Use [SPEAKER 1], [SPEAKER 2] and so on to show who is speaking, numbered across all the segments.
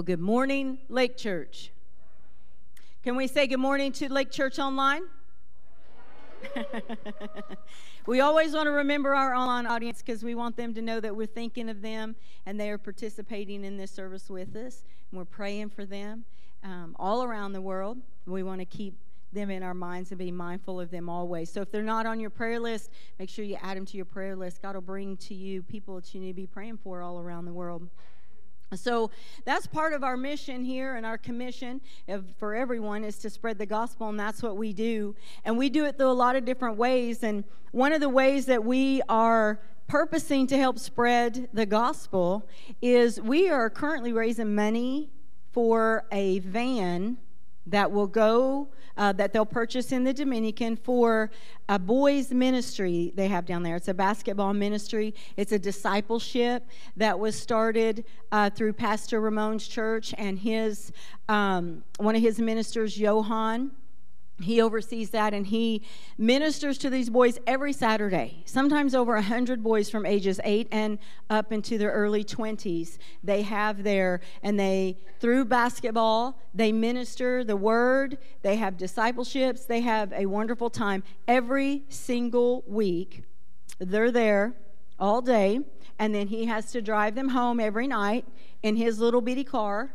[SPEAKER 1] Well, good morning, Lake Church. Can we say good morning to Lake Church Online? we always want to remember our online audience because we want them to know that we're thinking of them and they are participating in this service with us. And we're praying for them um, all around the world. We want to keep them in our minds and be mindful of them always. So if they're not on your prayer list, make sure you add them to your prayer list. God will bring to you people that you need to be praying for all around the world. So that's part of our mission here and our commission for everyone is to spread the gospel, and that's what we do. And we do it through a lot of different ways. And one of the ways that we are purposing to help spread the gospel is we are currently raising money for a van that will go uh, that they'll purchase in the Dominican for a boys' ministry they have down there. It's a basketball ministry, it's a discipleship that was started uh, through Pastor Ramon's church and his um, one of his ministers, Johan he oversees that and he ministers to these boys every Saturday. Sometimes over 100 boys from ages 8 and up into their early 20s. They have there, and they, through basketball, they minister the word, they have discipleships, they have a wonderful time every single week. They're there all day, and then he has to drive them home every night in his little bitty car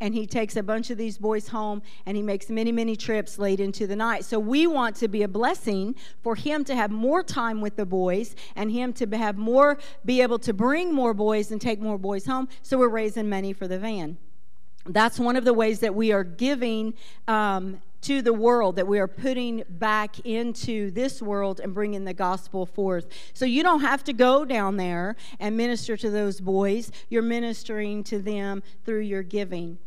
[SPEAKER 1] and he takes a bunch of these boys home and he makes many, many trips late into the night. So we want to be a blessing for him to have more time with the boys and him to have more, be able to bring more boys and take more boys home. So we're raising money for the van. That's one of the ways that we are giving um, to the world that we are putting back into this world and bringing the gospel forth. So you don't have to go down there and minister to those boys. You're ministering to them through your giving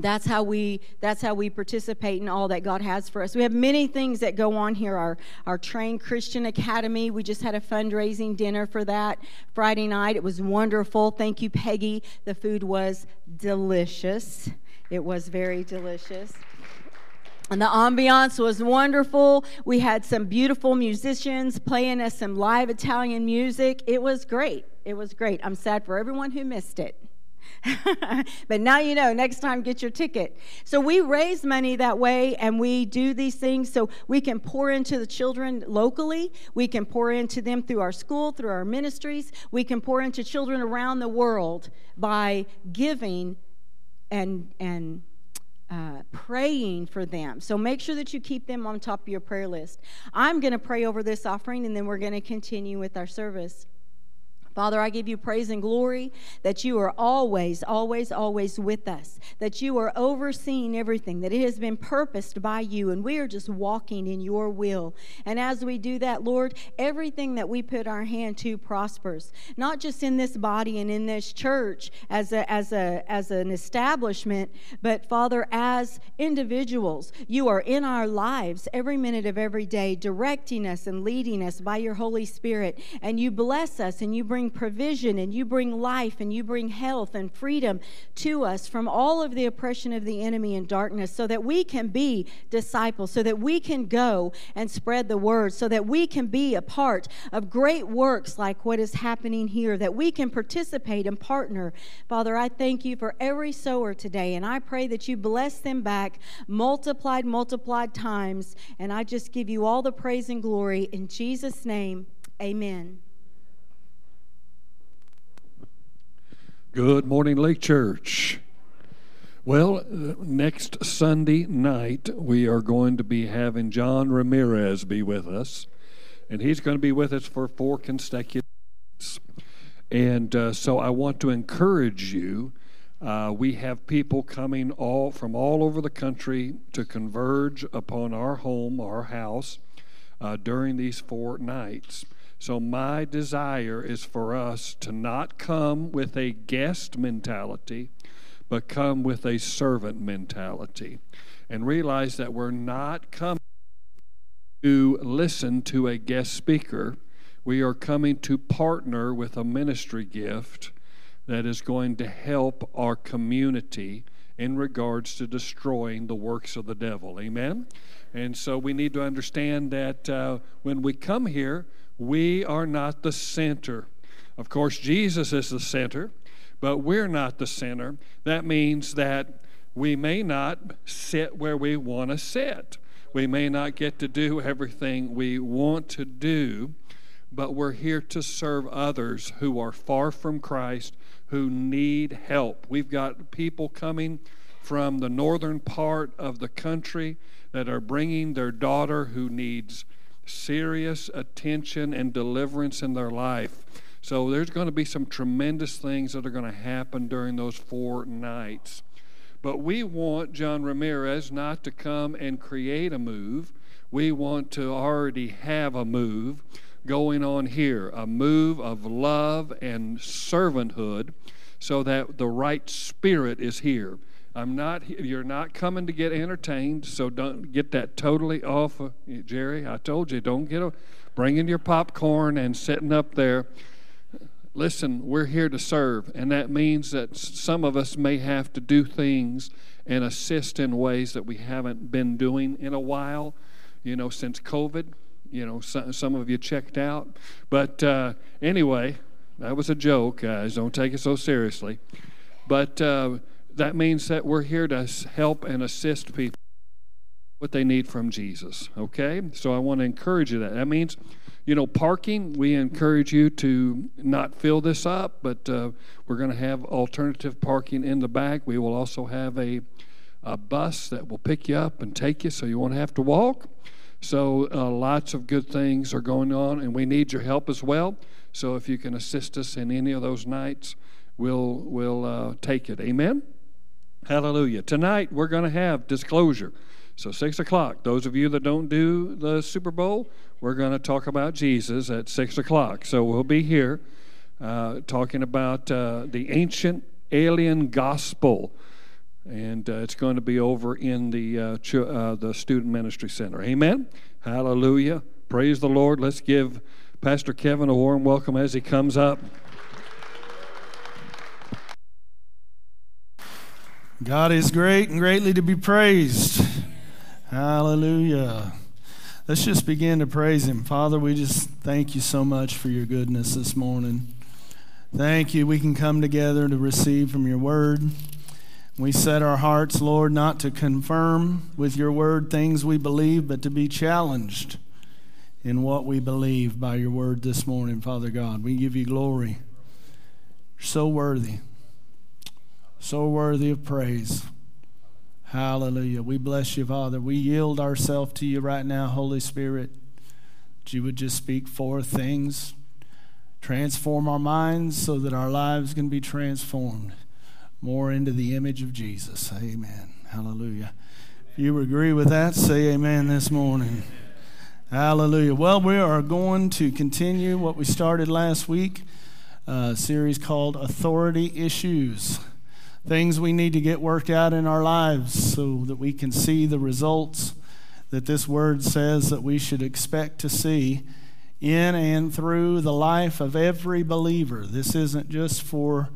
[SPEAKER 1] that's how we that's how we participate in all that god has for us we have many things that go on here our our trained christian academy we just had a fundraising dinner for that friday night it was wonderful thank you peggy the food was delicious it was very delicious and the ambiance was wonderful. We had some beautiful musicians playing us some live Italian music. It was great. It was great. I'm sad for everyone who missed it. but now you know, next time get your ticket. So we raise money that way and we do these things so we can pour into the children locally. We can pour into them through our school, through our ministries. We can pour into children around the world by giving and and uh, praying for them. So make sure that you keep them on top of your prayer list. I'm going to pray over this offering and then we're going to continue with our service. Father, I give you praise and glory that you are always, always, always with us, that you are overseeing everything, that it has been purposed by you, and we are just walking in your will. And as we do that, Lord, everything that we put our hand to prospers, not just in this body and in this church as, a, as, a, as an establishment, but Father, as individuals, you are in our lives every minute of every day, directing us and leading us by your Holy Spirit, and you bless us and you bring bring provision and you bring life and you bring health and freedom to us from all of the oppression of the enemy and darkness so that we can be disciples, so that we can go and spread the word, so that we can be a part of great works like what is happening here, that we can participate and partner. Father, I thank you for every sower today, and I pray that you bless them back multiplied, multiplied times. And I just give you all the praise and glory in Jesus' name. Amen.
[SPEAKER 2] Good morning, Lake Church. Well, next Sunday night, we are going to be having John Ramirez be with us, and he's going to be with us for four consecutive days. And uh, so I want to encourage you. Uh, we have people coming all from all over the country to converge upon our home, our house, uh, during these four nights. So, my desire is for us to not come with a guest mentality, but come with a servant mentality. And realize that we're not coming to listen to a guest speaker. We are coming to partner with a ministry gift that is going to help our community in regards to destroying the works of the devil. Amen? And so we need to understand that uh, when we come here, we are not the center. Of course, Jesus is the center, but we're not the center. That means that we may not sit where we want to sit. We may not get to do everything we want to do, but we're here to serve others who are far from Christ, who need help. We've got people coming from the northern part of the country that are bringing their daughter who needs serious attention and deliverance in their life. So there's going to be some tremendous things that are going to happen during those four nights. But we want John Ramirez not to come and create a move. We want to already have a move going on here a move of love and servanthood so that the right spirit is here. I'm not you're not coming to get entertained, so don't get that totally off of Jerry. I told you don't get a, bringing your popcorn and sitting up there. Listen, we're here to serve, and that means that some of us may have to do things and assist in ways that we haven't been doing in a while, you know, since COVID you know, some, some of you checked out. But uh, anyway, that was a joke, guys. Don't take it so seriously. But uh, that means that we're here to help and assist people what they need from Jesus. Okay? So I want to encourage you that. That means, you know, parking, we encourage you to not fill this up, but uh, we're going to have alternative parking in the back. We will also have a, a bus that will pick you up and take you so you won't have to walk. So uh, lots of good things are going on, and we need your help as well. So if you can assist us in any of those nights, we'll we'll uh, take it. Amen. Hallelujah. Tonight we're going to have disclosure. So six o'clock. Those of you that don't do the Super Bowl, we're going to talk about Jesus at six o'clock. So we'll be here uh, talking about uh, the ancient alien gospel and uh, it's going to be over in the uh, ch- uh, the student ministry center. Amen. Hallelujah. Praise the Lord. Let's give Pastor Kevin a warm welcome as he comes up.
[SPEAKER 3] God is great and greatly to be praised. Hallelujah. Let's just begin to praise Him. Father, we just thank you so much for your goodness this morning. Thank you. We can come together to receive from your word. We set our hearts, Lord, not to confirm with your word things we believe, but to be challenged in what we believe by your word this morning, Father God. We give you glory. You're so worthy, so worthy of praise. Hallelujah. We bless you, Father. We yield ourselves to you right now, Holy Spirit, that you would just speak forth things, transform our minds so that our lives can be transformed more into the image of Jesus. Amen. Hallelujah. If you agree with that, say amen this morning. Hallelujah. Well, we are going to continue what we started last week, a series called Authority Issues. Things we need to get worked out in our lives so that we can see the results that this word says that we should expect to see in and through the life of every believer. This isn't just for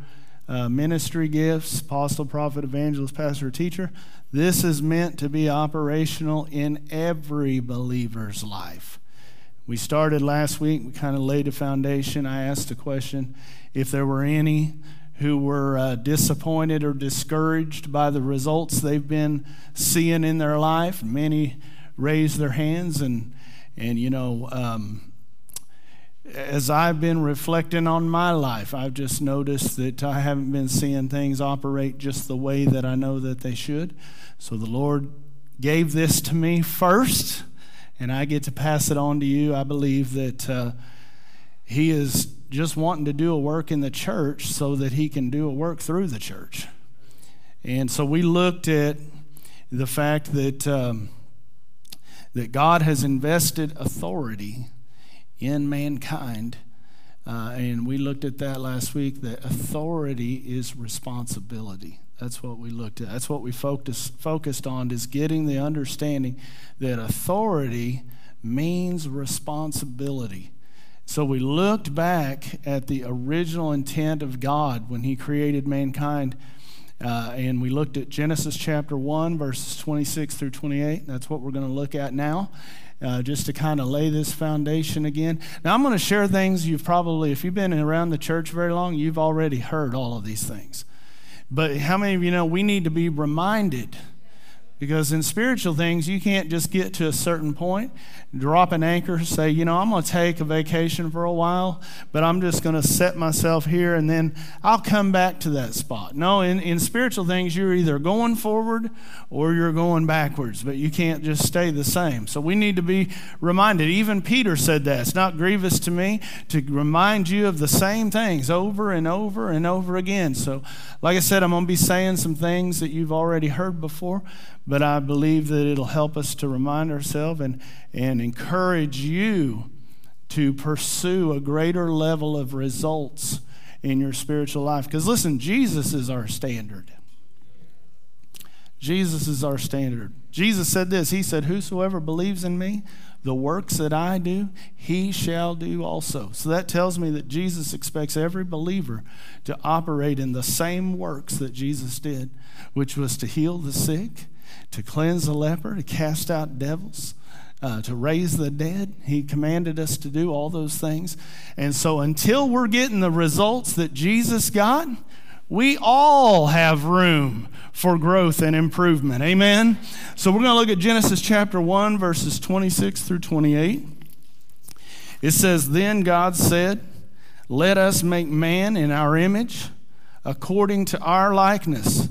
[SPEAKER 3] uh, ministry gifts, apostle, prophet, evangelist, pastor, teacher. This is meant to be operational in every believer's life. We started last week, we kind of laid a foundation. I asked a question if there were any who were uh, disappointed or discouraged by the results they've been seeing in their life. Many raised their hands, and, and you know, um, as I've been reflecting on my life, I've just noticed that I haven't been seeing things operate just the way that I know that they should. So the Lord gave this to me first, and I get to pass it on to you. I believe that uh, He is just wanting to do a work in the church so that He can do a work through the church. And so we looked at the fact that um, that God has invested authority in mankind. Uh, and we looked at that last week that authority is responsibility. That's what we looked at. That's what we focused, focused on is getting the understanding that authority means responsibility. So we looked back at the original intent of God when He created mankind. Uh, and we looked at Genesis chapter 1, verses 26 through 28. That's what we're going to look at now. uh, just to kind of lay this foundation again. Now, I'm going to share things you've probably, if you've been around the church very long, you've already heard all of these things. But how many of you know we need to be reminded? Because in spiritual things, you can't just get to a certain point, drop an anchor, say, you know, I'm going to take a vacation for a while, but I'm just going to set myself here and then I'll come back to that spot. No, in, in spiritual things, you're either going forward or you're going backwards, but you can't just stay the same. So we need to be reminded. Even Peter said that. It's not grievous to me to remind you of the same things over and over and over again. So, like I said, I'm going to be saying some things that you've already heard before but I believe that it'll help us to remind ourselves and, and encourage you to pursue a greater level of results in your spiritual life. Because listen, Jesus is our standard. Jesus is our standard. Jesus said this He said, Whosoever believes in me, the works that I do, he shall do also. So that tells me that Jesus expects every believer to operate in the same works that Jesus did, which was to heal the sick to cleanse the leper, to cast out devils, uh, to raise the dead. He commanded us to do all those things. And so until we're getting the results that Jesus got, we all have room for growth and improvement. Amen? So we're going to look at Genesis chapter 1, verses 26 through 28. It says, Then God said, Let us make man in our image, according to our likeness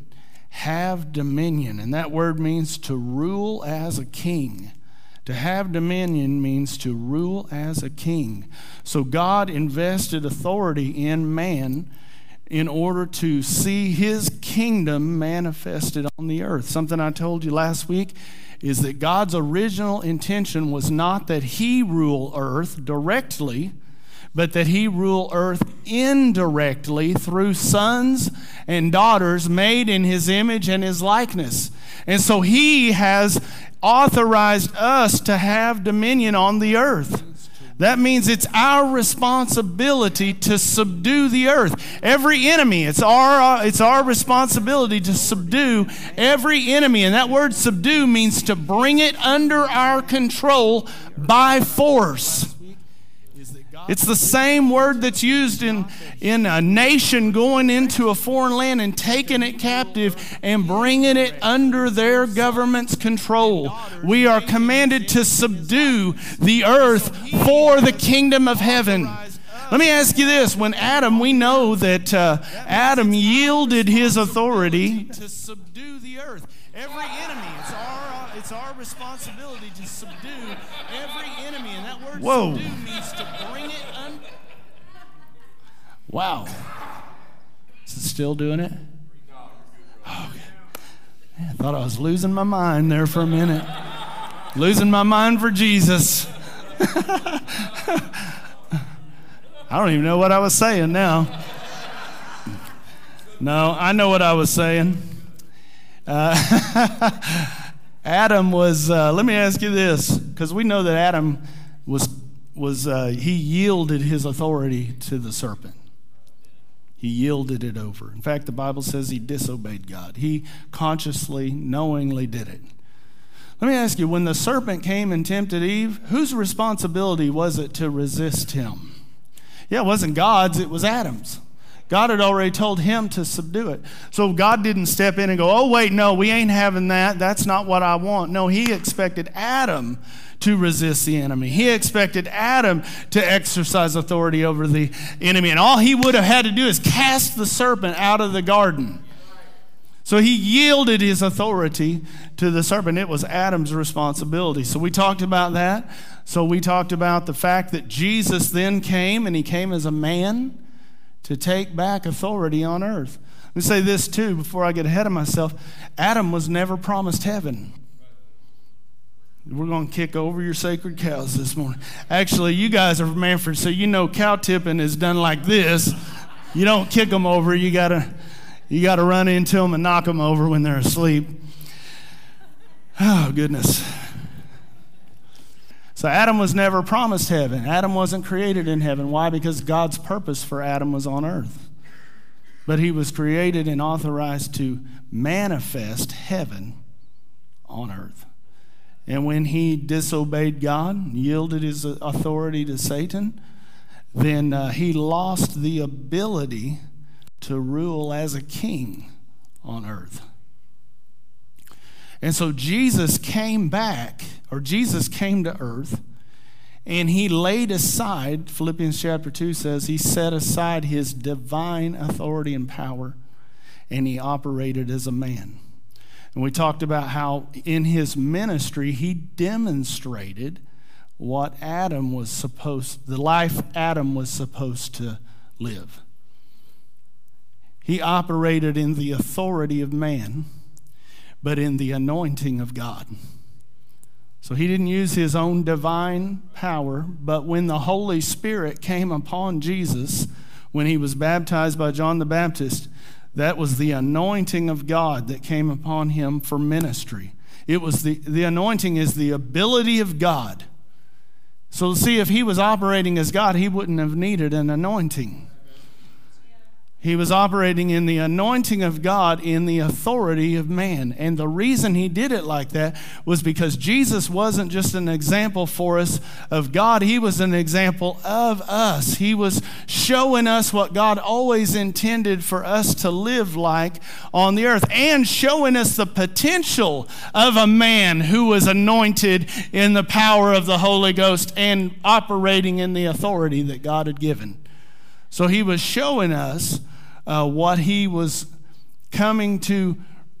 [SPEAKER 3] have dominion. And that word means to rule as a king. To have dominion means to rule as a king. So God invested authority in man in order to see his kingdom manifested on the earth. Something I told you last week is that God's original intention was not that he rule earth directly, but that he rule earth indirectly through sons and daughters made in his image and his likeness. And so he has authorized us to have dominion on the earth. That means it's our responsibility to subdue the earth. Every enemy, it's our, uh, it's our responsibility to subdue every enemy. And that word subdue means to bring it under our control by force. It's the same word that's used in, in a nation going into a foreign land and taking it captive and bringing it under their government's control. We are commanded to subdue the earth for the kingdom of heaven. Let me ask you this. When Adam, we know that uh, Adam yielded his authority to subdue the earth. Every enemy, it's our, it's our responsibility to subdue every enemy. And that word Whoa. subdue means to bring it under. Wow. Is it still doing it? Oh, Man, I thought I was losing my mind there for a minute. losing my mind for Jesus. I don't even know what I was saying now. No, I know what I was saying. Uh, Adam was, uh, let me ask you this, because we know that Adam was, was uh, he yielded his authority to the serpent. He yielded it over. In fact, the Bible says he disobeyed God. He consciously, knowingly did it. Let me ask you when the serpent came and tempted Eve, whose responsibility was it to resist him? Yeah, it wasn't God's, it was Adam's. God had already told him to subdue it. So God didn't step in and go, oh, wait, no, we ain't having that. That's not what I want. No, he expected Adam to resist the enemy. He expected Adam to exercise authority over the enemy. And all he would have had to do is cast the serpent out of the garden. So he yielded his authority to the serpent. It was Adam's responsibility. So we talked about that. So we talked about the fact that Jesus then came, and he came as a man to take back authority on earth. Let me say this too before I get ahead of myself. Adam was never promised heaven. We're going to kick over your sacred cows this morning. Actually, you guys are from Mannford, so you know cow tipping is done like this. You don't kick them over. You gotta, you gotta run into them and knock them over when they're asleep. Oh goodness. So Adam was never promised heaven. Adam wasn't created in heaven. Why? Because God's purpose for Adam was on earth. But he was created and authorized to manifest heaven on earth. And when he disobeyed God, yielded his authority to Satan, then uh, he lost the ability to rule as a king on earth. And so Jesus came back, or Jesus came to earth, and he laid aside, Philippians chapter 2 says, he set aside his divine authority and power, and he operated as a man. And we talked about how in his ministry he demonstrated what Adam was supposed the life Adam was supposed to live. He operated in the authority of man, but in the anointing of God. So he didn't use his own divine power, but when the Holy Spirit came upon Jesus when he was baptized by John the Baptist, that was the anointing of God that came upon him for ministry. It was the, the anointing is the ability of God. So, see, if he was operating as God, he wouldn't have needed an anointing. He was operating in the anointing of God in the authority of man. And the reason he did it like that was because Jesus wasn't just an example for us of God, he was an example of us. He was showing us what God always intended for us to live like on the earth and showing us the potential of a man who was anointed in the power of the Holy Ghost and operating in the authority that God had given. So he was showing us uh, what he was coming to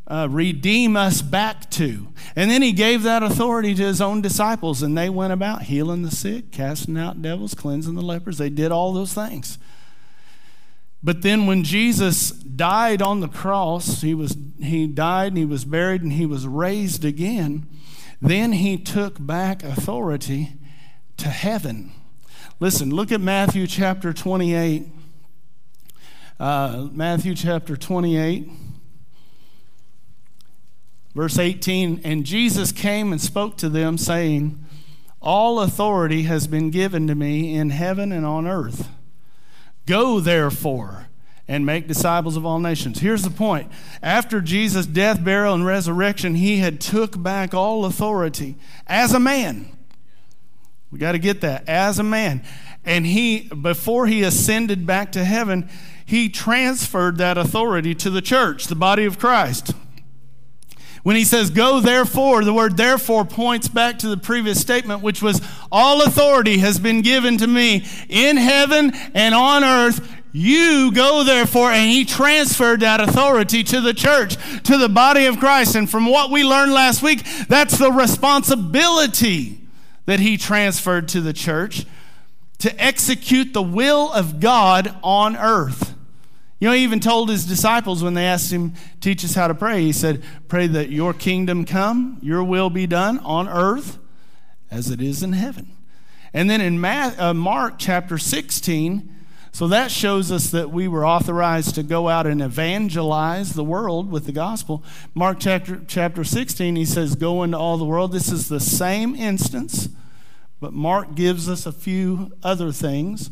[SPEAKER 3] uh, redeem us back to. And then he gave that authority to his own disciples, and they went about healing the sick, casting out devils, cleansing the lepers. They did all those things. But then when Jesus died on the cross, he, was, he died and he was buried and he was raised again. Then he took back authority to heaven. Listen, look at Matthew chapter 28. Uh, Matthew chapter 28, verse 18. And Jesus came and spoke to them, saying, All authority has been given to me in heaven and on earth. Go therefore and make disciples of all nations. Here's the point. After Jesus' death, burial, and resurrection, he had took back all authority as a man. We got to get that as a man. And he before he ascended back to heaven, he transferred that authority to the church, the body of Christ. When he says, Go therefore, the word therefore points back to the previous statement, which was, All authority has been given to me in heaven and on earth. You go therefore, and he transferred that authority to the church, to the body of Christ. And from what we learned last week, that's the responsibility that he transferred to the church to execute the will of God on earth. You know, he even told his disciples when they asked him, Teach us how to pray, he said, Pray that your kingdom come, your will be done on earth as it is in heaven. And then in uh, Mark chapter 16, so that shows us that we were authorized to go out and evangelize the world with the gospel. Mark chapter, chapter 16, he says, Go into all the world. This is the same instance, but Mark gives us a few other things.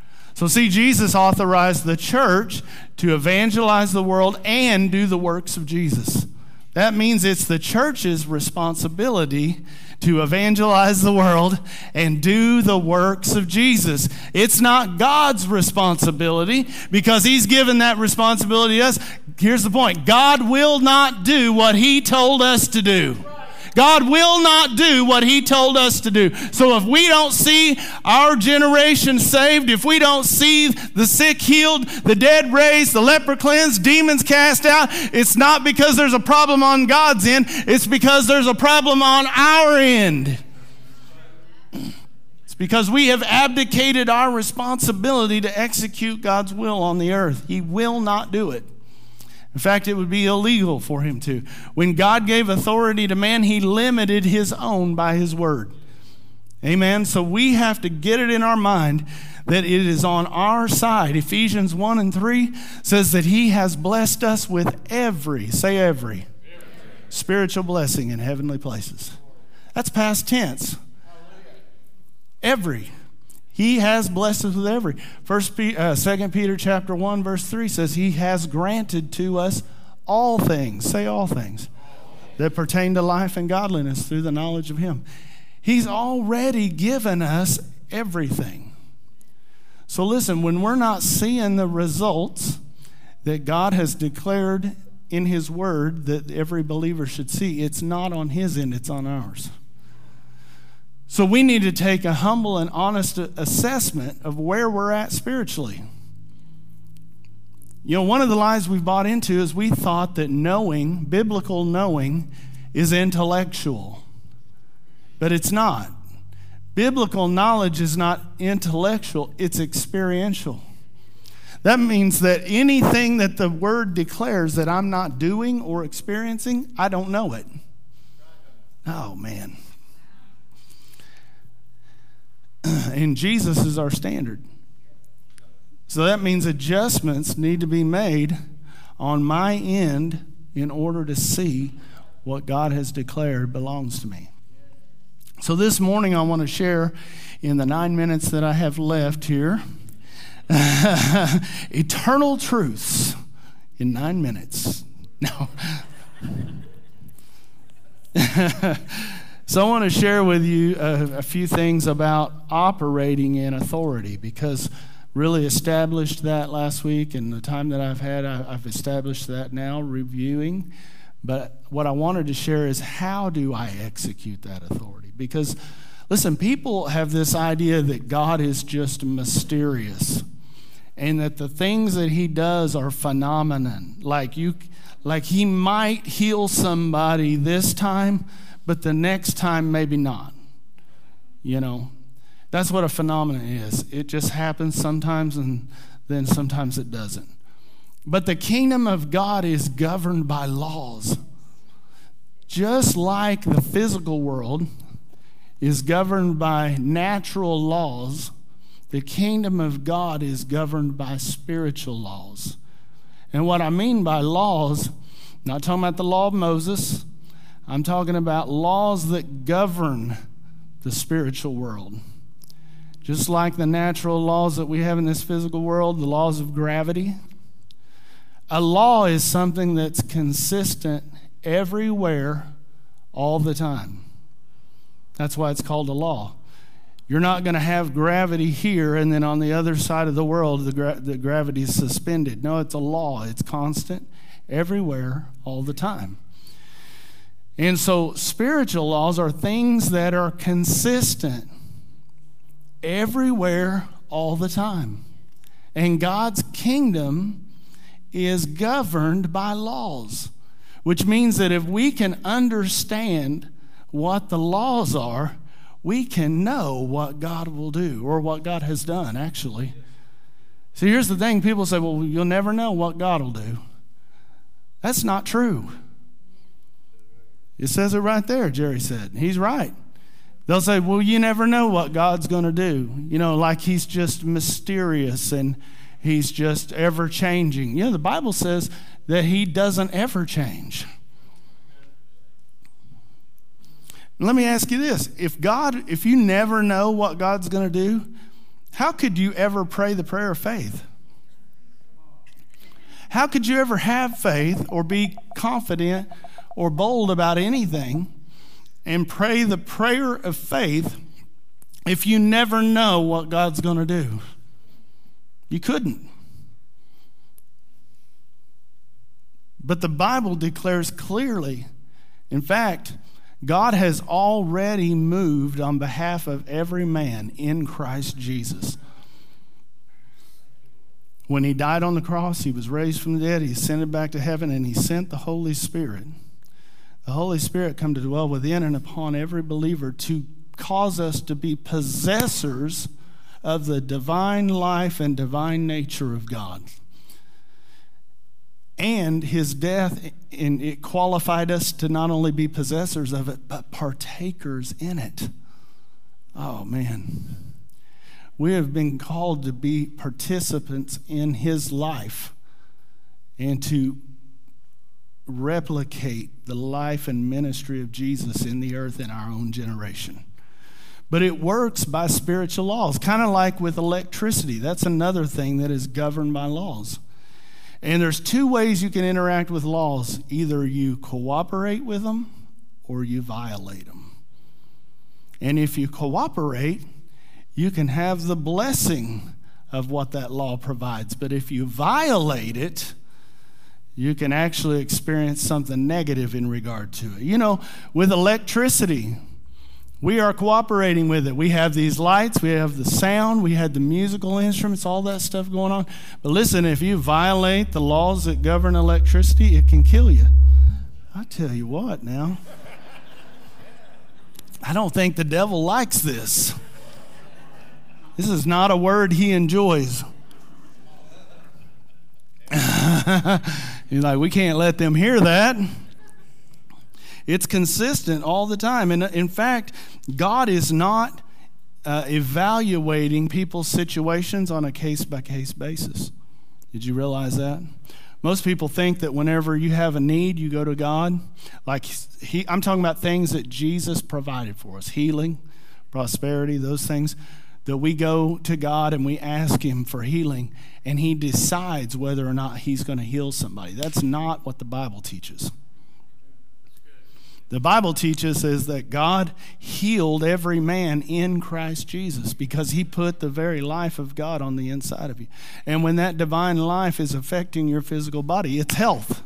[SPEAKER 3] So, see, Jesus authorized the church to evangelize the world and do the works of Jesus. That means it's the church's responsibility to evangelize the world and do the works of Jesus. It's not God's responsibility because He's given that responsibility to us. Here's the point God will not do what He told us to do. God will not do what He told us to do. So if we don't see our generation saved, if we don't see the sick healed, the dead raised, the leper cleansed, demons cast out, it's not because there's a problem on God's end, it's because there's a problem on our end. It's because we have abdicated our responsibility to execute God's will on the earth. He will not do it. In fact, it would be illegal for him to. When God gave authority to man, he limited his own by his word. Amen. So we have to get it in our mind that it is on our side. Ephesians 1 and 3 says that he has blessed us with every, say every, spiritual blessing in heavenly places. That's past tense. Every. He has blessed us with every. First, uh, Second Peter chapter one verse three says, "He has granted to us all things." Say all things that pertain to life and godliness through the knowledge of Him. He's already given us everything. So listen, when we're not seeing the results that God has declared in His Word that every believer should see, it's not on His end; it's on ours. So we need to take a humble and honest assessment of where we're at spiritually. You know, one of the lies we've bought into is we thought that knowing, biblical knowing, is intellectual. But it's not. Biblical knowledge is not intellectual, it's experiential. That means that anything that the word declares that I'm not doing or experiencing, I don't know it. Oh, man. and Jesus is our standard. So that means adjustments need to be made on my end in order to see what God has declared belongs to me. So this morning, I want to share in the nine minutes that I have left here eternal truths in nine minutes. No. So, I want to share with you a, a, few things about operating in authority because really established that last week, and the time that I've had, I, I've established that now, reviewing. But what I wanted to share is how do I execute that authority? Because, listen, people have this idea that God is just mysterious and that the things that he does are phenomenon. Like you like he might heal somebody this time, but the next time, maybe not. You know, that's what a phenomenon is. It just happens sometimes and then sometimes it doesn't. But the kingdom of God is governed by laws. Just like the physical world is governed by natural laws, the kingdom of God is governed by spiritual laws. And what I mean by laws, not talking about the law of Moses, I'm talking about laws that govern the spiritual world. Just like the natural laws that we have in this physical world, the laws of gravity. A law is something that's consistent everywhere, all the time. That's why it's called a law. You're not going to have gravity here and then on the other side of the world, the, gra- the gravity is suspended. No, it's a law, it's constant everywhere, all the time. And so, spiritual laws are things that are consistent everywhere, all the time. And God's kingdom is governed by laws, which means that if we can understand what the laws are, we can know what God will do or what God has done, actually. See, here's the thing people say, well, you'll never know what God will do. That's not true. It says it right there, Jerry said. He's right. They'll say, well, you never know what God's going to do. You know, like he's just mysterious and he's just ever changing. You know, the Bible says that he doesn't ever change. Let me ask you this if God, if you never know what God's going to do, how could you ever pray the prayer of faith? How could you ever have faith or be confident or bold about anything and pray the prayer of faith if you never know what God's going to do. You couldn't. But the Bible declares clearly, in fact, God has already moved on behalf of every man in Christ Jesus. When he died on the cross, he was raised from the dead, he ascended back to heaven, and he sent the Holy Spirit. The Holy Spirit come to dwell within and upon every believer to cause us to be possessors of the divine life and divine nature of God. And his death in, it qualified us to not only be possessors of it, but partakers in it. Oh, man. We have been called to be participants in his life and to replicate the life and ministry of Jesus in the earth in our own generation. But it works by spiritual laws, kind of like with electricity. That's another thing that is governed by laws. And there's two ways you can interact with laws either you cooperate with them or you violate them. And if you cooperate, you can have the blessing of what that law provides. But if you violate it, you can actually experience something negative in regard to it. You know, with electricity, we are cooperating with it. We have these lights, we have the sound, we had the musical instruments, all that stuff going on. But listen, if you violate the laws that govern electricity, it can kill you. I tell you what now. I don't think the devil likes this. This is not a word he enjoys. He's like, we can't let them hear that. It's consistent all the time. And in fact, God is not uh, evaluating people's situations on a case by case basis. Did you realize that? Most people think that whenever you have a need, you go to God. Like he, I'm talking about things that Jesus provided for us healing, prosperity, those things. That we go to God and we ask Him for healing, and He decides whether or not He's going to heal somebody. That's not what the Bible teaches. The Bible teaches is that God healed every man in Christ Jesus because he put the very life of God on the inside of you. And when that divine life is affecting your physical body, it's health.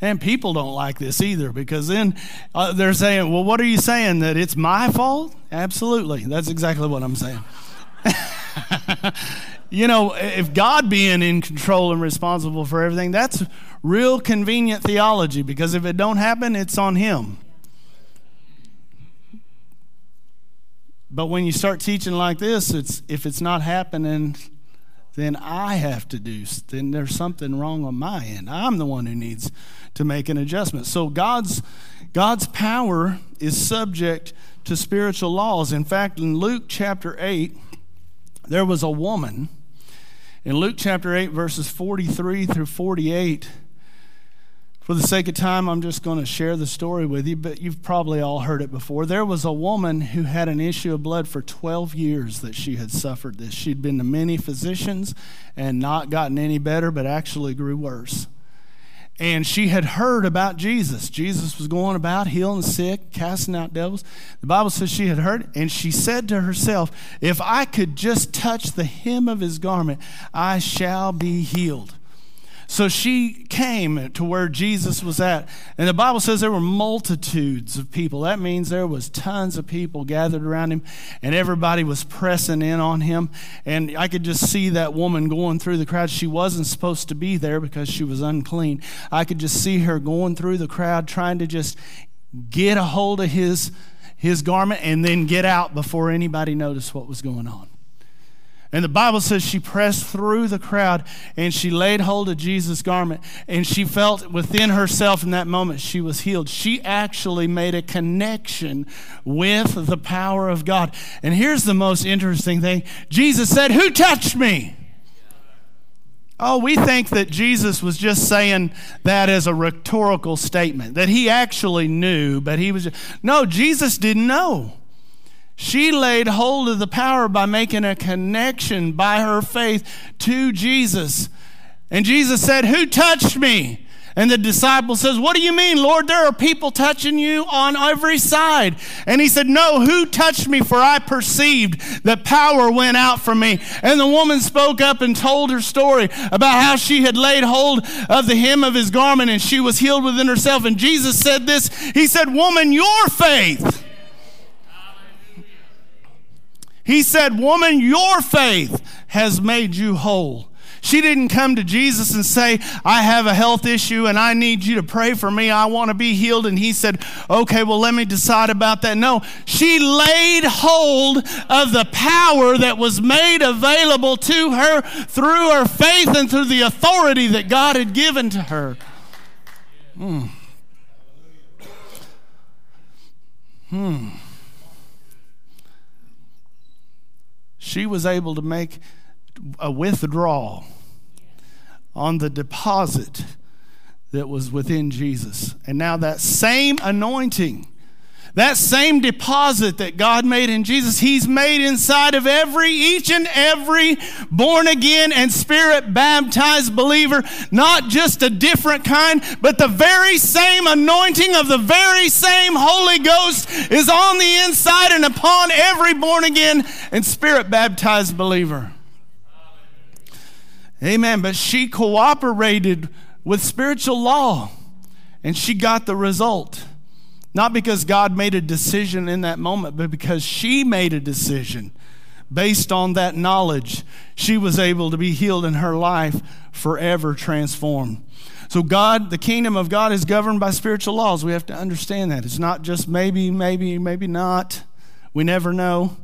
[SPEAKER 3] And people don't like this either because then uh, they're saying, well, what are you saying? That it's my fault? Absolutely. That's exactly what I'm saying. you know, if God being in control and responsible for everything, that's real convenient theology because if it don't happen, it's on him. But when you start teaching like this, it's if it's not happening, then I have to do. Then there's something wrong on my end. I'm the one who needs to make an adjustment. So God's God's power is subject to spiritual laws. In fact, in Luke chapter 8, there was a woman in Luke chapter 8 verses 43 through 48 for the sake of time, I'm just going to share the story with you, but you've probably all heard it before. There was a woman who had an issue of blood for 12 years that she had suffered this. She'd been to many physicians and not gotten any better, but actually grew worse. And she had heard about Jesus. Jesus was going about healing the sick, casting out devils. The Bible says she had heard, and she said to herself, If I could just touch the hem of his garment, I shall be healed. So she came to where Jesus was at. And the Bible says there were multitudes of people. That means there was tons of people gathered around him and everybody was pressing in on him. And I could just see that woman going through the crowd. She wasn't supposed to be there because she was unclean. I could just see her going through the crowd trying to just get a hold of his his garment and then get out before anybody noticed what was going on. And the Bible says she pressed through the crowd and she laid hold of Jesus' garment and she felt within herself in that moment she was healed. She actually made a connection with the power of God. And here's the most interesting thing Jesus said, Who touched me? Oh, we think that Jesus was just saying that as a rhetorical statement, that he actually knew, but he was. Just, no, Jesus didn't know. She laid hold of the power by making a connection by her faith to Jesus. And Jesus said, Who touched me? And the disciple says, What do you mean, Lord? There are people touching you on every side. And he said, No, who touched me? For I perceived that power went out from me. And the woman spoke up and told her story about how she had laid hold of the hem of his garment and she was healed within herself. And Jesus said this He said, Woman, your faith. He said, Woman, your faith has made you whole. She didn't come to Jesus and say, I have a health issue and I need you to pray for me. I want to be healed. And he said, Okay, well, let me decide about that. No, she laid hold of the power that was made available to her through her faith and through the authority that God had given to her. Hmm. Hmm. She was able to make a withdrawal on the deposit that was within Jesus. And now that same anointing, that same deposit that God made in Jesus, He's made inside of every, each and every born again and spirit baptized believer, not just a different kind, but the very same anointing of the very same Holy Ghost is on the inside and upon every born again and spirit baptized believer. Amen. But she cooperated with spiritual law and she got the result. Not because God made a decision in that moment, but because she made a decision based on that knowledge. She was able to be healed in her life, forever transformed. So, God, the kingdom of God is governed by spiritual laws. We have to understand that. It's not just maybe, maybe, maybe not. We never know,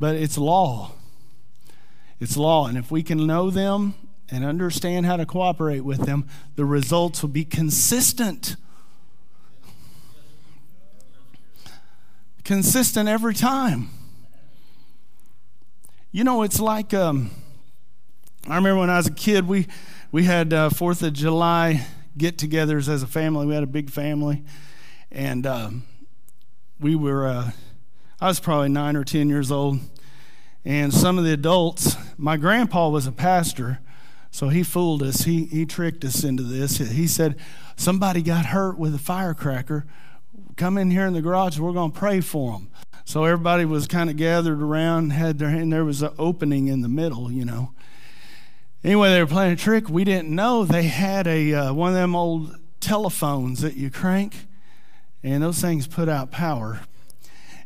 [SPEAKER 3] but it's law. It's law. And if we can know them and understand how to cooperate with them, the results will be consistent. Consistent every time. You know, it's like um, I remember when I was a kid, we we had uh, Fourth of July get-togethers as a family. We had a big family, and um, we were. Uh, I was probably nine or ten years old, and some of the adults. My grandpa was a pastor, so he fooled us. He, he tricked us into this. He said, Somebody got hurt with a firecracker. Come in here in the garage. We're going to pray for them. So everybody was kind of gathered around, had their and there was an opening in the middle, you know. Anyway, they were playing a trick. We didn't know they had a uh, one of them old telephones that you crank, and those things put out power.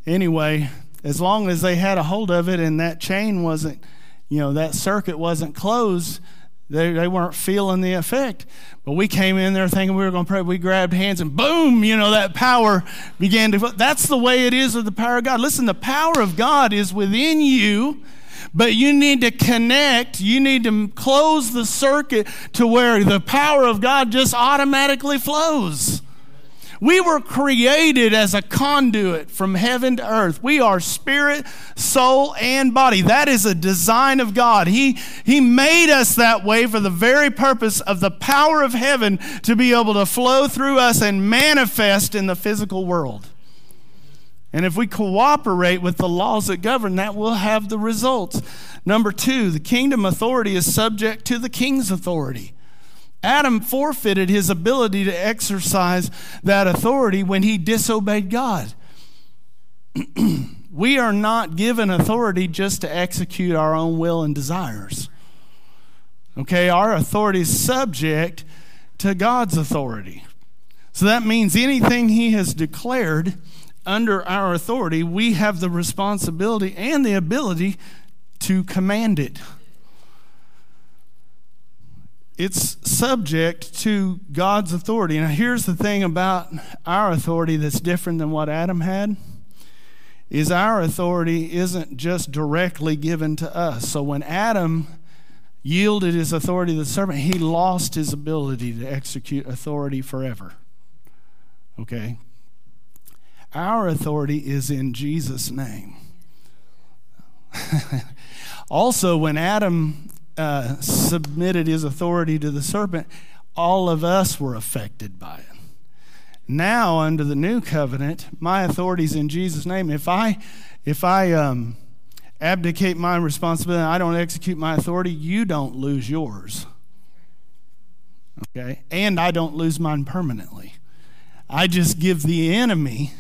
[SPEAKER 3] Anyway, as long as they had a hold of it and that chain wasn't, you know, that circuit wasn't closed, they, they weren't feeling the effect. But we came in there thinking we were going to pray. We grabbed hands and boom, you know, that power began to. That's the way it is with the power of God. Listen, the power of God is within you, but you need to connect. You need to close the circuit to where the power of God just automatically flows. We were created as a conduit from heaven to earth. We are spirit, soul, and body. That is a design of God. He, he made us that way for the very purpose of the power of heaven to be able to flow through us and manifest in the physical world. And if we cooperate with the laws that govern, that will have the results. Number two, the kingdom authority is subject to the king's authority. Adam forfeited his ability to exercise that authority when he disobeyed God. we are not given authority just to execute our own will and desires. Okay, our authority is subject to God's authority. So that means anything he has declared under our authority, we have the responsibility and the ability to command it it's subject to God's authority. Now, here's the thing about our authority that's different than what Adam had is our authority isn't just directly given to us. So when Adam yielded his authority to the serpent, he lost his ability to execute authority forever. Okay? Our authority is in Jesus' name. also, when Adam uh, submitted his authority to the serpent, all of us were affected by it. Now, under the new covenant, my authority is in Jesus' name. If I, if I um, abdicate my responsibility, I don't execute my authority, you don't lose yours. Okay? And I don't lose mine permanently. I just give the enemy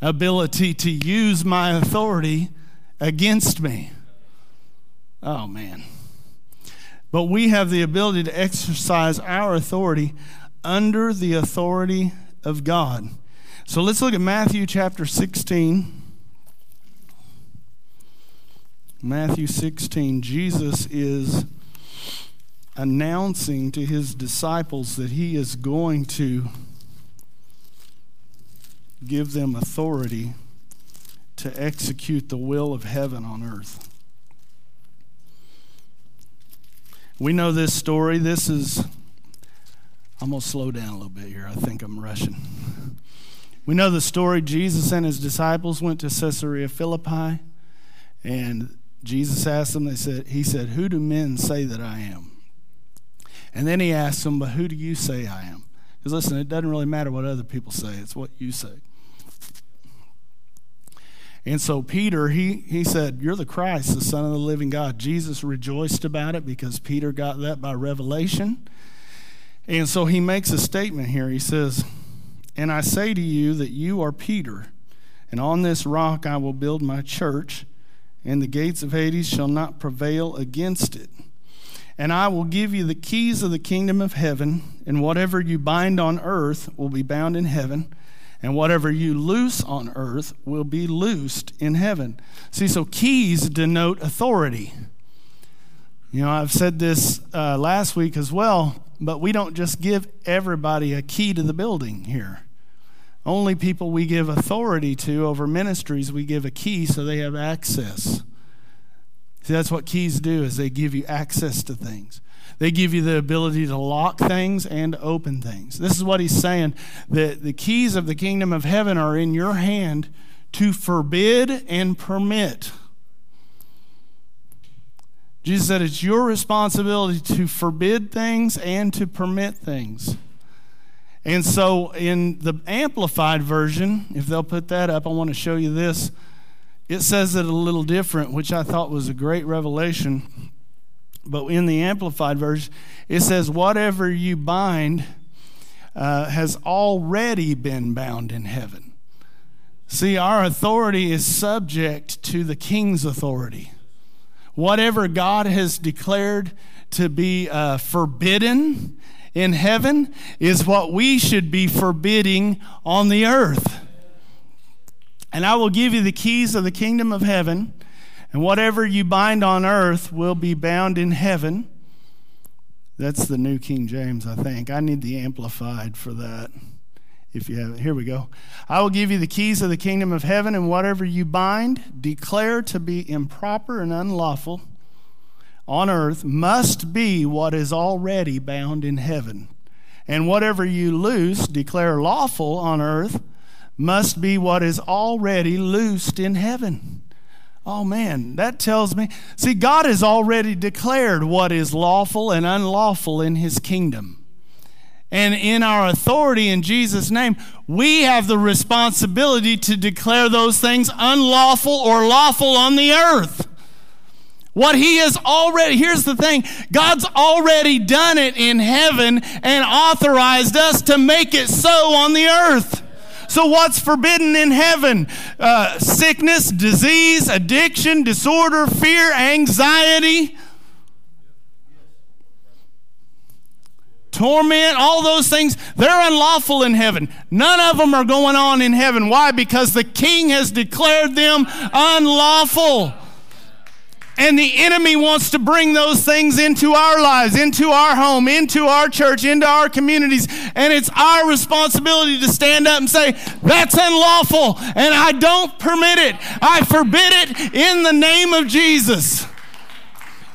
[SPEAKER 3] ability to use my authority against me. Oh, man. But we have the ability to exercise our authority under the authority of God. So let's look at Matthew chapter 16. Matthew 16, Jesus is announcing to his disciples that he is going to give them authority to execute the will of heaven on earth. We know this story. This is, I'm going to slow down a little bit here. I think I'm rushing. We know the story. Jesus and his disciples went to Caesarea Philippi, and Jesus asked them, they said, He said, Who do men say that I am? And then he asked them, But who do you say I am? Because listen, it doesn't really matter what other people say, it's what you say. And so Peter, he, he said, You're the Christ, the Son of the living God. Jesus rejoiced about it because Peter got that by revelation. And so he makes a statement here. He says, And I say to you that you are Peter, and on this rock I will build my church, and the gates of Hades shall not prevail against it. And I will give you the keys of the kingdom of heaven, and whatever you bind on earth will be bound in heaven and whatever you loose on earth will be loosed in heaven. See, so keys denote authority. You know, I've said this uh, last week as well, but we don't just give everybody a key to the building here. Only people we give authority to over ministries, we give a key so they have access. See, that's what keys do is they give you access to things. They give you the ability to lock things and open things. This is what he's saying that the keys of the kingdom of heaven are in your hand to forbid and permit. Jesus said it's your responsibility to forbid things and to permit things. And so, in the Amplified Version, if they'll put that up, I want to show you this. It says it a little different, which I thought was a great revelation. But in the Amplified Version, it says, Whatever you bind uh, has already been bound in heaven. See, our authority is subject to the king's authority. Whatever God has declared to be uh, forbidden in heaven is what we should be forbidding on the earth. And I will give you the keys of the kingdom of heaven. And whatever you bind on earth will be bound in heaven. That's the New King James, I think. I need the Amplified for that. If you have it, here we go. I will give you the keys of the kingdom of heaven, and whatever you bind, declare to be improper and unlawful on earth, must be what is already bound in heaven. And whatever you loose, declare lawful on earth, must be what is already loosed in heaven. Oh man, that tells me. See, God has already declared what is lawful and unlawful in his kingdom. And in our authority in Jesus' name, we have the responsibility to declare those things unlawful or lawful on the earth. What he has already, here's the thing God's already done it in heaven and authorized us to make it so on the earth. So, what's forbidden in heaven? Uh, sickness, disease, addiction, disorder, fear, anxiety, torment, all those things, they're unlawful in heaven. None of them are going on in heaven. Why? Because the king has declared them unlawful. And the enemy wants to bring those things into our lives, into our home, into our church, into our communities. And it's our responsibility to stand up and say, that's unlawful and I don't permit it. I forbid it in the name of Jesus.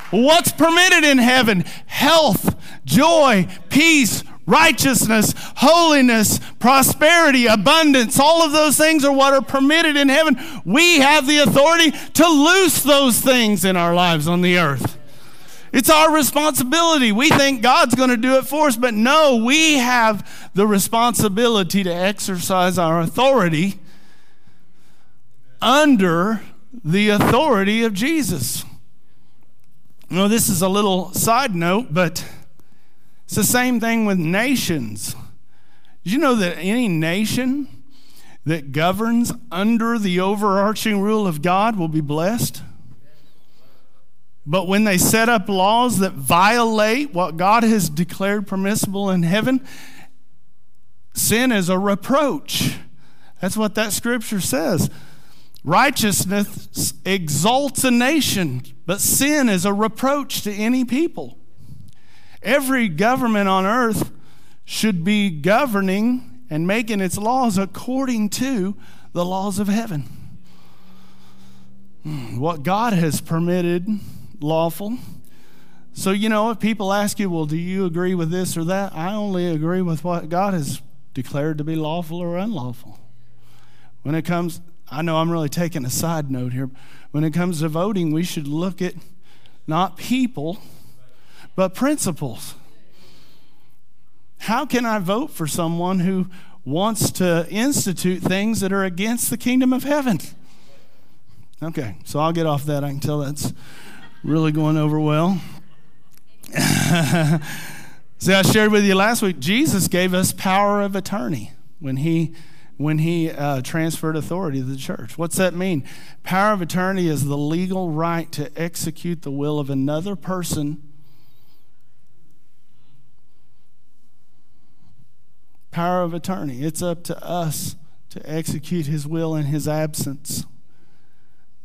[SPEAKER 3] What's permitted in heaven? Health, joy, peace, righteousness, holiness, prosperity, abundance, all of those things are what are permitted in heaven. We have the authority to loose those things in our lives on the earth. It's our responsibility. We think God's going to do it for us, but no, we have the responsibility to exercise our authority under the authority of Jesus. You know, this is a little side note, but It's the same thing with nations. Did you know that any nation that governs under the overarching rule of God will be blessed? But when they set up laws that violate what God has declared permissible in heaven, sin is a reproach. That's what that scripture says. Righteousness exalts a nation, but sin is a reproach to any people. Every government on earth should be governing and making its laws according to the laws of heaven. Hmm, what God has permitted lawful. So, you know, if people ask you, well, do you agree with this or that? I only agree with what God has declared to be lawful or unlawful. When it comes, I know I'm really taking a side note here. When it comes to voting, we should look at not people, but principles. How can I vote for someone who wants to institute things that are against the kingdom of heaven? Okay, so I'll get off that. I can tell that's really going over well. See, I shared with you last week, Jesus gave us power of attorney when he when he uh, transferred authority to the church. What's that mean? Power of attorney is the legal right to execute the will of another person. Power of attorney. It's up to us to execute his will in his absence.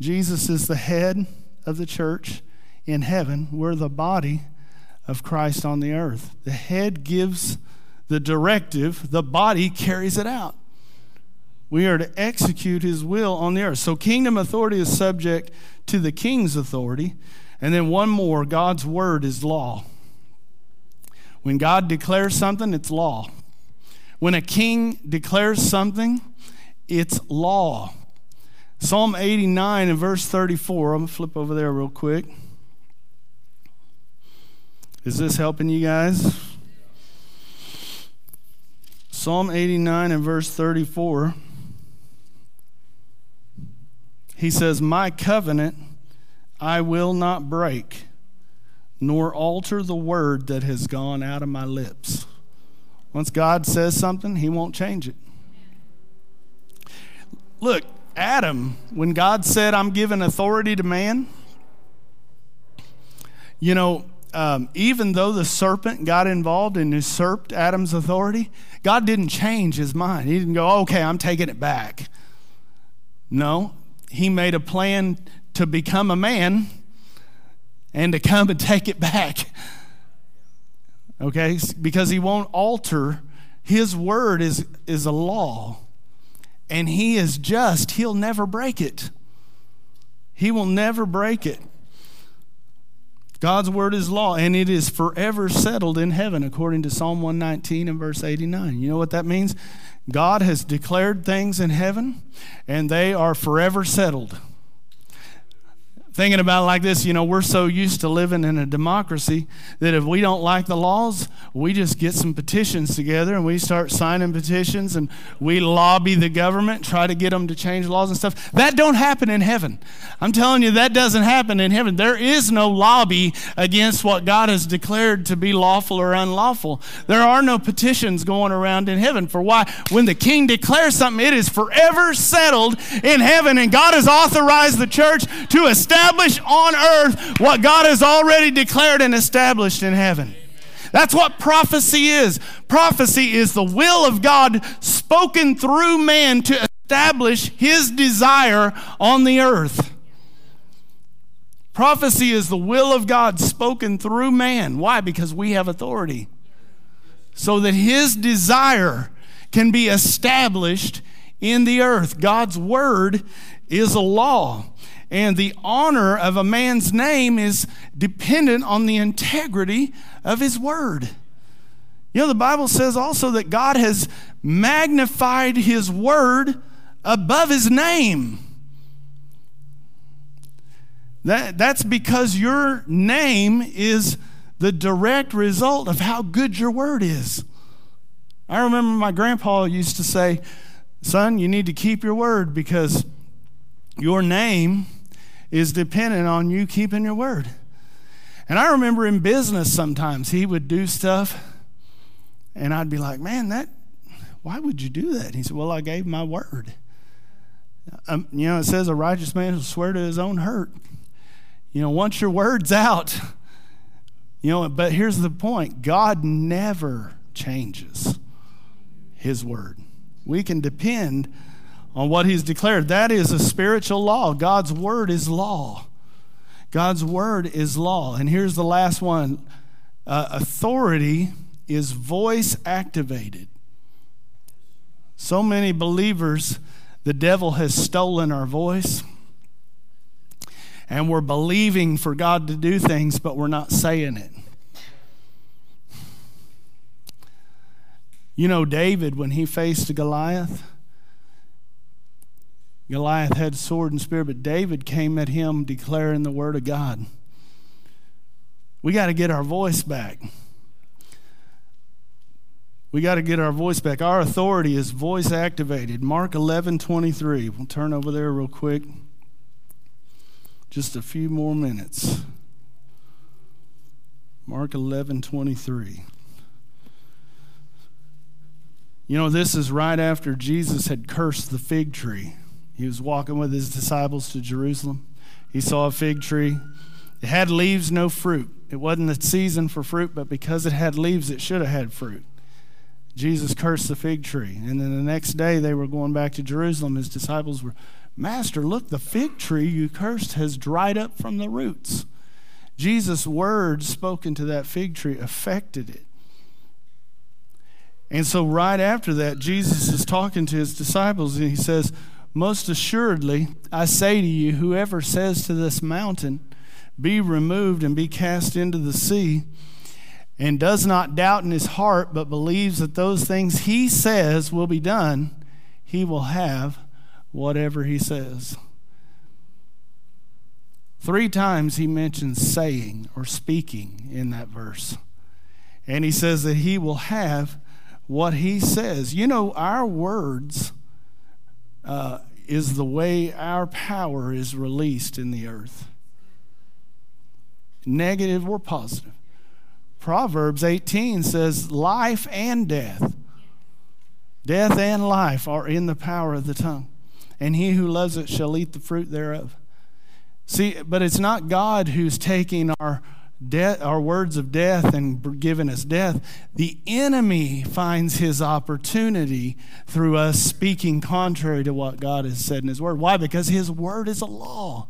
[SPEAKER 3] Jesus is the head of the church in heaven. We're the body of Christ on the earth. The head gives the directive, the body carries it out. We are to execute his will on the earth. So, kingdom authority is subject to the king's authority. And then, one more God's word is law. When God declares something, it's law. When a king declares something, it's law. Psalm 89 and verse 34. I'm going to flip over there real quick. Is this helping you guys? Psalm 89 and verse 34. He says, My covenant I will not break, nor alter the word that has gone out of my lips. Once God says something, he won't change it. Look, Adam, when God said, I'm giving authority to man, you know, um, even though the serpent got involved and usurped Adam's authority, God didn't change his mind. He didn't go, okay, I'm taking it back. No, he made a plan to become a man and to come and take it back. Okay? Because he won't alter. His word is, is a law. And he is just. He'll never break it. He will never break it. God's word is law, and it is forever settled in heaven, according to Psalm 119 and verse 89. You know what that means? God has declared things in heaven, and they are forever settled thinking about like this you know we're so used to living in a democracy that if we don't like the laws we just get some petitions together and we start signing petitions and we lobby the government try to get them to change laws and stuff. That don't happen in heaven. I'm telling you that doesn't happen in heaven. There is no lobby against what god has declared to be lawful or unlawful. There are no petitions going around in heaven. For why? When the king declares something it is forever settled in heaven and god has authorized the church to establish establish on earth what God has already declared and established in heaven. That's what prophecy is. Prophecy is the will of God spoken through man to establish his desire on the earth. Prophecy is the will of God spoken through man. Why? Because we have authority. So that his desire can be established in the earth. God's word is a law. And the honor of a man's name is dependent on the integrity of his word. You know, the Bible says also that God has magnified his word above his name. That, that's because your name is the direct result of how good your word is. I remember my grandpa used to say, Son, you need to keep your word because your name is dependent on you keeping your word. And I remember in business sometimes he would do stuff And I'd be like, man, that, why would you do that? And he said, well, I gave my word. Um, you know, it says a righteous man will swear to his own hurt. You know, once your word's out, you know, but here's the point God never changes his word. We can depend on what he's declared. That is a spiritual law. God's word is law. God's word is law. And here's the last one uh, authority is voice activated. So many believers, the devil has stolen our voice. And we're believing for God to do things, but we're not saying it. You know, David, when he faced Goliath, Goliath had sword and spear, but David came at him declaring the word of God. We got to get our voice back. We got to get our voice back. Our authority is voice activated. Mark 11 23. We'll turn over there real quick. Just a few more minutes. Mark 11 23. You know, this is right after Jesus had cursed the fig tree. He was walking with his disciples to Jerusalem. He saw a fig tree. It had leaves, no fruit. It wasn't the season for fruit, but because it had leaves, it should have had fruit. Jesus cursed the fig tree. And then the next day they were going back to Jerusalem. His disciples were, Master, look, the fig tree you cursed has dried up from the roots. Jesus' words spoken to that fig tree affected it. And so, right after that, Jesus is talking to his disciples and he says, most assuredly, I say to you, whoever says to this mountain, Be removed and be cast into the sea, and does not doubt in his heart, but believes that those things he says will be done, he will have whatever he says. Three times he mentions saying or speaking in that verse. And he says that he will have what he says. You know, our words uh, is the way our power is released in the earth negative or positive. Proverbs 18 says, Life and death, death and life are in the power of the tongue, and he who loves it shall eat the fruit thereof. See, but it's not God who's taking our death, our words of death and given us death, the enemy finds his opportunity through us speaking contrary to what God has said in his word. Why? Because his word is a law.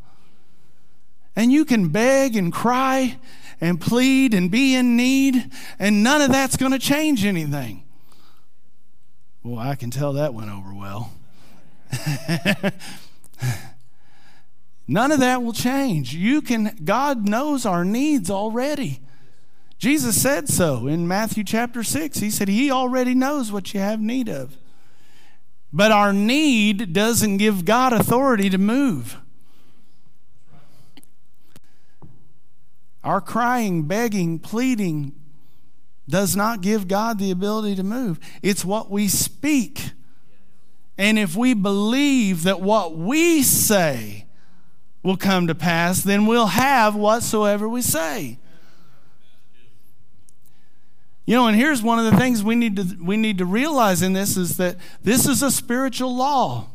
[SPEAKER 3] And you can beg and cry and plead and be in need, and none of that's going to change anything. Well, I can tell that went over well. None of that will change. You can God knows our needs already. Jesus said so in Matthew chapter 6. He said he already knows what you have need of. But our need doesn't give God authority to move. Our crying, begging, pleading does not give God the ability to move. It's what we speak. And if we believe that what we say will come to pass, then we'll have whatsoever we say. You know, and here's one of the things we need to we need to realize in this is that this is a spiritual law.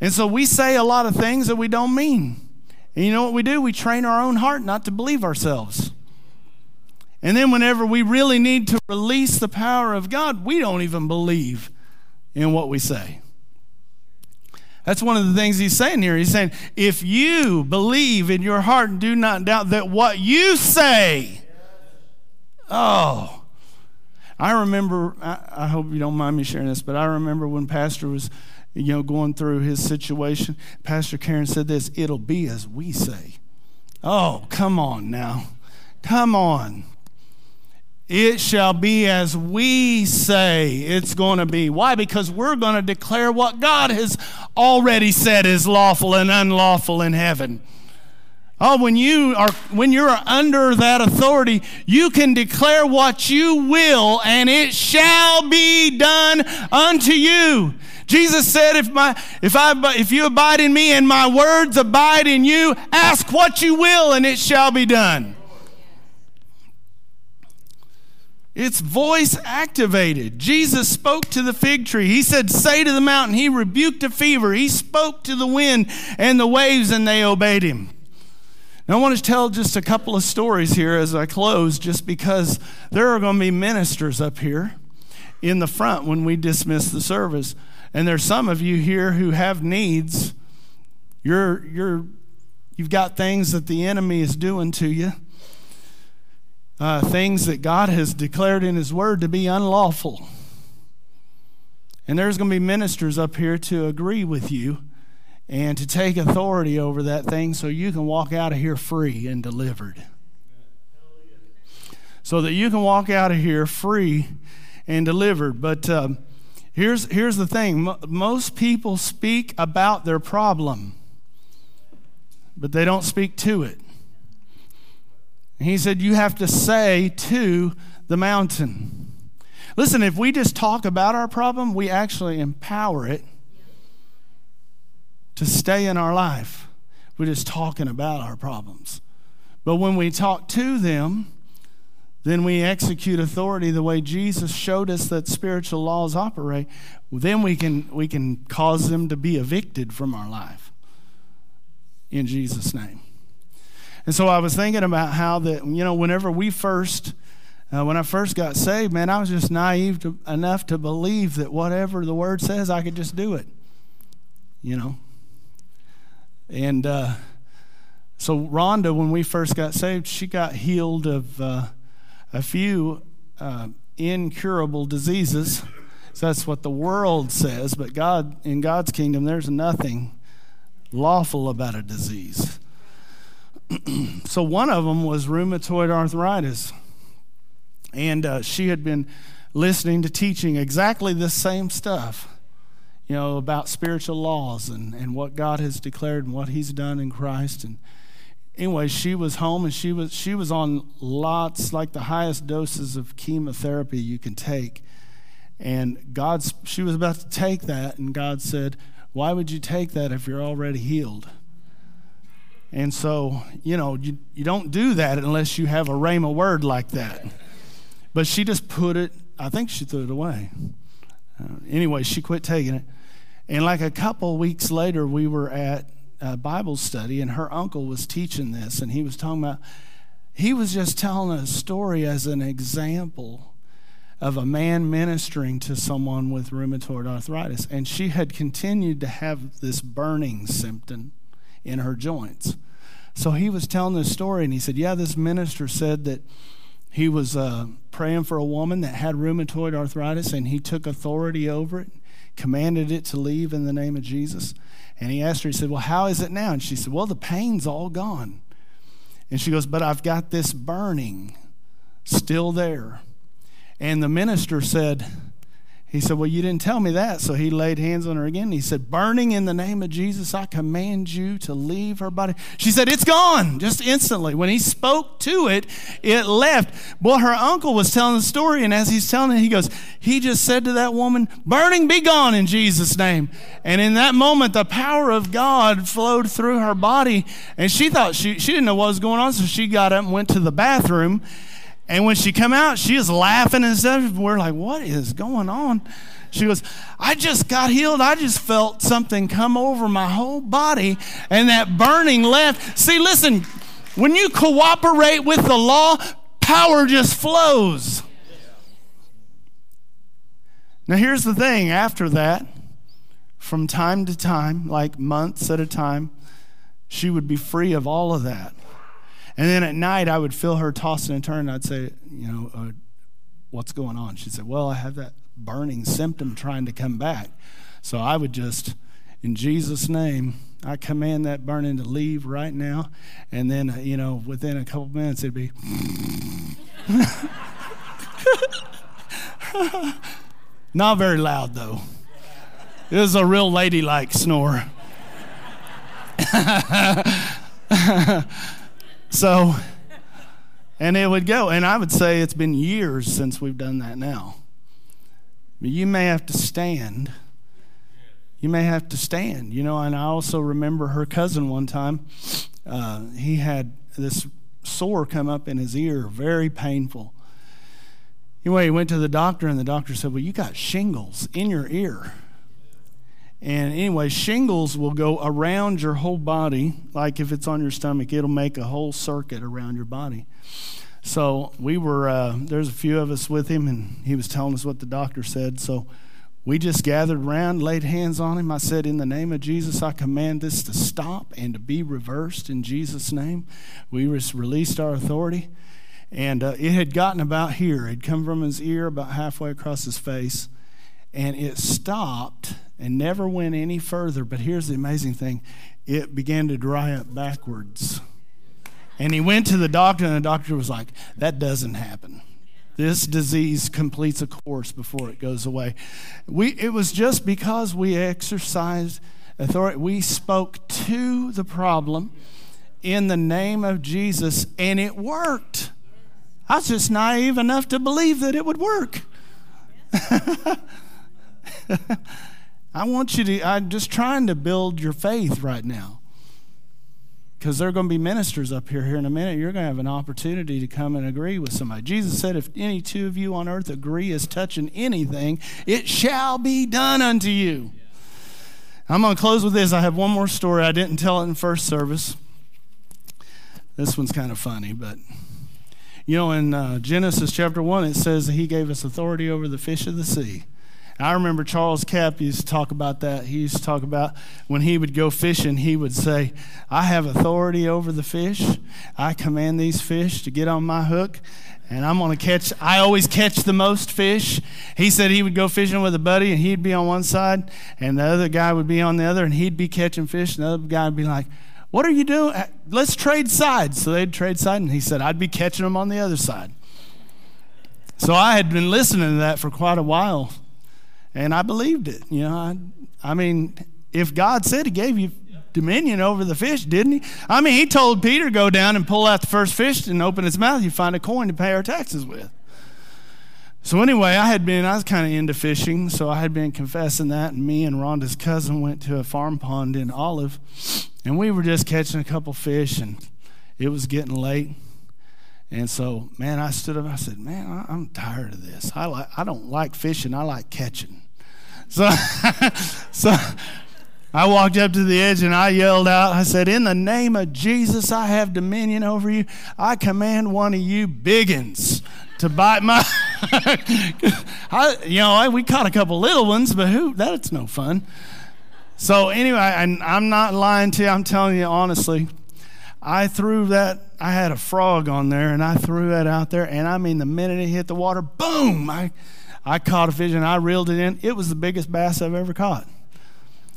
[SPEAKER 3] And so we say a lot of things that we don't mean. And you know what we do? We train our own heart not to believe ourselves. And then whenever we really need to release the power of God, we don't even believe in what we say. That's one of the things he's saying here. He's saying, if you believe in your heart and do not doubt that what you say, oh, I remember, I, I hope you don't mind me sharing this, but I remember when Pastor was, you know, going through his situation, Pastor Karen said this, it'll be as we say. Oh, come on now. Come on. It shall be as we say it's going to be. Why? Because we're going to declare what God has already said is lawful and unlawful in heaven. Oh, when you are when you're under that authority, you can declare what you will, and it shall be done unto you. Jesus said, if, my, if, I, if you abide in me and my words abide in you, ask what you will, and it shall be done. It's voice activated. Jesus spoke to the fig tree. He said, Say to the mountain. He rebuked the fever. He spoke to the wind and the waves, and they obeyed him. Now, I want to tell just a couple of stories here as I close, just because there are going to be ministers up here in the front when we dismiss the service. And there's some of you here who have needs. You're, you're, you've got things that the enemy is doing to you uh, things that God has declared in His Word to be unlawful. And there's going to be ministers up here to agree with you and to take authority over that thing so you can walk out of here free and delivered. So that you can walk out of here free and delivered. But um, here's, here's the thing most people speak about their problem, but they don't speak to it. He said, You have to say to the mountain. Listen, if we just talk about our problem, we actually empower it to stay in our life. We're just talking about our problems. But when we talk to them, then we execute authority the way Jesus showed us that spiritual laws operate. Then we can, we can cause them to be evicted from our life. In Jesus' name. And so I was thinking about how that, you know, whenever we first, uh, when I first got saved, man, I was just naive to, enough to believe that whatever the word says, I could just do it, you know. And uh, so Rhonda, when we first got saved, she got healed of uh, a few uh, incurable diseases. So that's what the world says, but God, in God's kingdom, there's nothing lawful about a disease. so one of them was rheumatoid arthritis. And uh, she had been listening to teaching exactly the same stuff, you know, about spiritual laws and, and what God has declared and what He's done in Christ. And anyway, she was home and she was she was on lots, like the highest doses of chemotherapy you can take. And God's she was about to take that, and God said, Why would you take that if you're already healed? And so, you know, you, you don't do that unless you have a rhema word like that. But she just put it, I think she threw it away. Uh, anyway, she quit taking it. And like a couple weeks later, we were at a Bible study, and her uncle was teaching this, and he was talking about, he was just telling a story as an example of a man ministering to someone with rheumatoid arthritis. And she had continued to have this burning symptom in her joints. So he was telling this story, and he said, Yeah, this minister said that he was uh, praying for a woman that had rheumatoid arthritis, and he took authority over it, commanded it to leave in the name of Jesus. And he asked her, He said, Well, how is it now? And she said, Well, the pain's all gone. And she goes, But I've got this burning still there. And the minister said, he said, Well, you didn't tell me that. So he laid hands on her again. He said, Burning in the name of Jesus, I command you to leave her body. She said, It's gone, just instantly. When he spoke to it, it left. Well, her uncle was telling the story, and as he's telling it, he goes, He just said to that woman, Burning, be gone in Jesus' name. And in that moment, the power of God flowed through her body, and she thought she, she didn't know what was going on, so she got up and went to the bathroom. And when she come out, she is laughing and stuff. We're like, what is going on? She goes, I just got healed. I just felt something come over my whole body and that burning left. See, listen, when you cooperate with the law, power just flows. Now, here's the thing after that, from time to time, like months at a time, she would be free of all of that. And then at night, I would feel her tossing and turning. I'd say, you know, uh, what's going on? She'd say, well, I have that burning symptom trying to come back. So I would just, in Jesus' name, I command that burning to leave right now. And then, you know, within a couple minutes, it'd be. Not very loud, though. It was a real ladylike snore. So, and it would go. And I would say it's been years since we've done that now. But you may have to stand. You may have to stand, you know. And I also remember her cousin one time. Uh, he had this sore come up in his ear, very painful. Anyway, he went to the doctor, and the doctor said, Well, you got shingles in your ear. And anyway, shingles will go around your whole body. Like if it's on your stomach, it'll make a whole circuit around your body. So we were, uh, there's a few of us with him, and he was telling us what the doctor said. So we just gathered around, laid hands on him. I said, In the name of Jesus, I command this to stop and to be reversed in Jesus' name. We released our authority. And uh, it had gotten about here. It had come from his ear about halfway across his face. And it stopped and never went any further. But here's the amazing thing it began to dry up backwards. And he went to the doctor, and the doctor was like, That doesn't happen. This disease completes a course before it goes away. We, it was just because we exercised authority, we spoke to the problem in the name of Jesus, and it worked. I was just naive enough to believe that it would work. I want you to, I'm just trying to build your faith right now because there are going to be ministers up here here in a minute. You're going to have an opportunity to come and agree with somebody. Jesus said, If any two of you on earth agree as touching anything, it shall be done unto you. I'm going to close with this. I have one more story. I didn't tell it in first service. This one's kind of funny, but you know, in uh, Genesis chapter 1, it says that he gave us authority over the fish of the sea. I remember Charles Capps used to talk about that. He used to talk about when he would go fishing, he would say, I have authority over the fish. I command these fish to get on my hook, and I'm going to catch, I always catch the most fish. He said he would go fishing with a buddy, and he'd be on one side, and the other guy would be on the other, and he'd be catching fish, and the other guy would be like, What are you doing? Uh, let's trade sides. So they'd trade sides, and he said, I'd be catching them on the other side. So I had been listening to that for quite a while and I believed it. You know, I, I mean, if God said He gave you dominion over the fish, didn't He? I mean, He told Peter go down and pull out the first fish and open its mouth. You find a coin to pay our taxes with. So anyway, I had been, I was kind of into fishing, so I had been confessing that, and me and Rhonda's cousin went to a farm pond in Olive, and we were just catching a couple fish, and it was getting late. And so, man, I stood up. I said, "Man, I'm tired of this. I like, I don't like fishing. I like catching." So, so I walked up to the edge and I yelled out, I said, In the name of Jesus, I have dominion over you. I command one of you biggins to bite my. I, you know, we caught a couple little ones, but who? That's no fun. So, anyway, I, I'm not lying to you. I'm telling you honestly. I threw that, I had a frog on there, and I threw that out there, and I mean, the minute it hit the water, boom! I I caught a fish and I reeled it in. It was the biggest bass I've ever caught.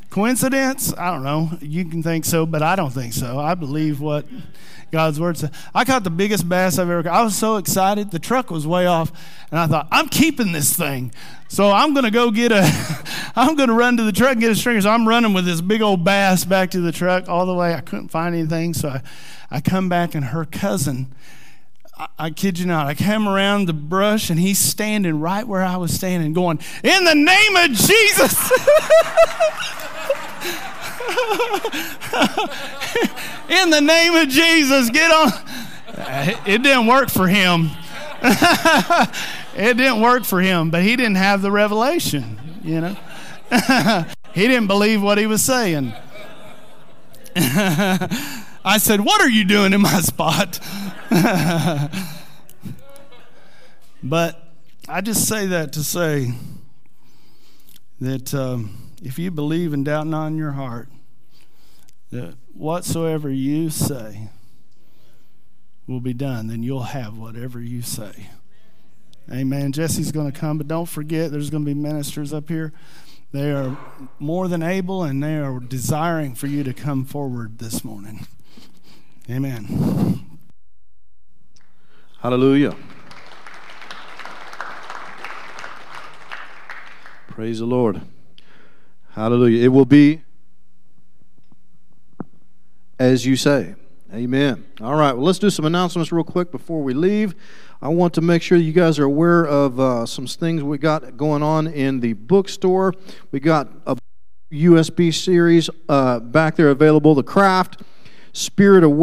[SPEAKER 3] Coincidence? I don't know. You can think so, but I don't think so. I believe what God's word says. I caught the biggest bass I've ever caught. I was so excited. The truck was way off, and I thought, I'm keeping this thing. So I'm going to go get a, I'm going to run to the truck and get a stringer. So I'm running with this big old bass back to the truck all the way. I couldn't find anything. So I, I come back, and her cousin I, I kid you not, I came around the brush and he's standing right where I was standing, going, In the name of Jesus! In the name of Jesus, get on. It didn't work for him. it didn't work for him, but he didn't have the revelation, you know. he didn't believe what he was saying. I said, What are you doing in my spot? but I just say that to say that um, if you believe and doubt not in your heart, that whatsoever you say will be done, then you'll have whatever you say. Amen. Jesse's going to come, but don't forget there's going to be ministers up here. They are more than able and they are desiring for you to come forward this morning. Amen.
[SPEAKER 4] Hallelujah. Praise the Lord. Hallelujah. It will be as you say. Amen. All right, well, let's do some announcements real quick before we leave. I want to make sure you guys are aware of uh, some things we got going on in the bookstore. We got a USB series uh, back there available The Craft, Spirit of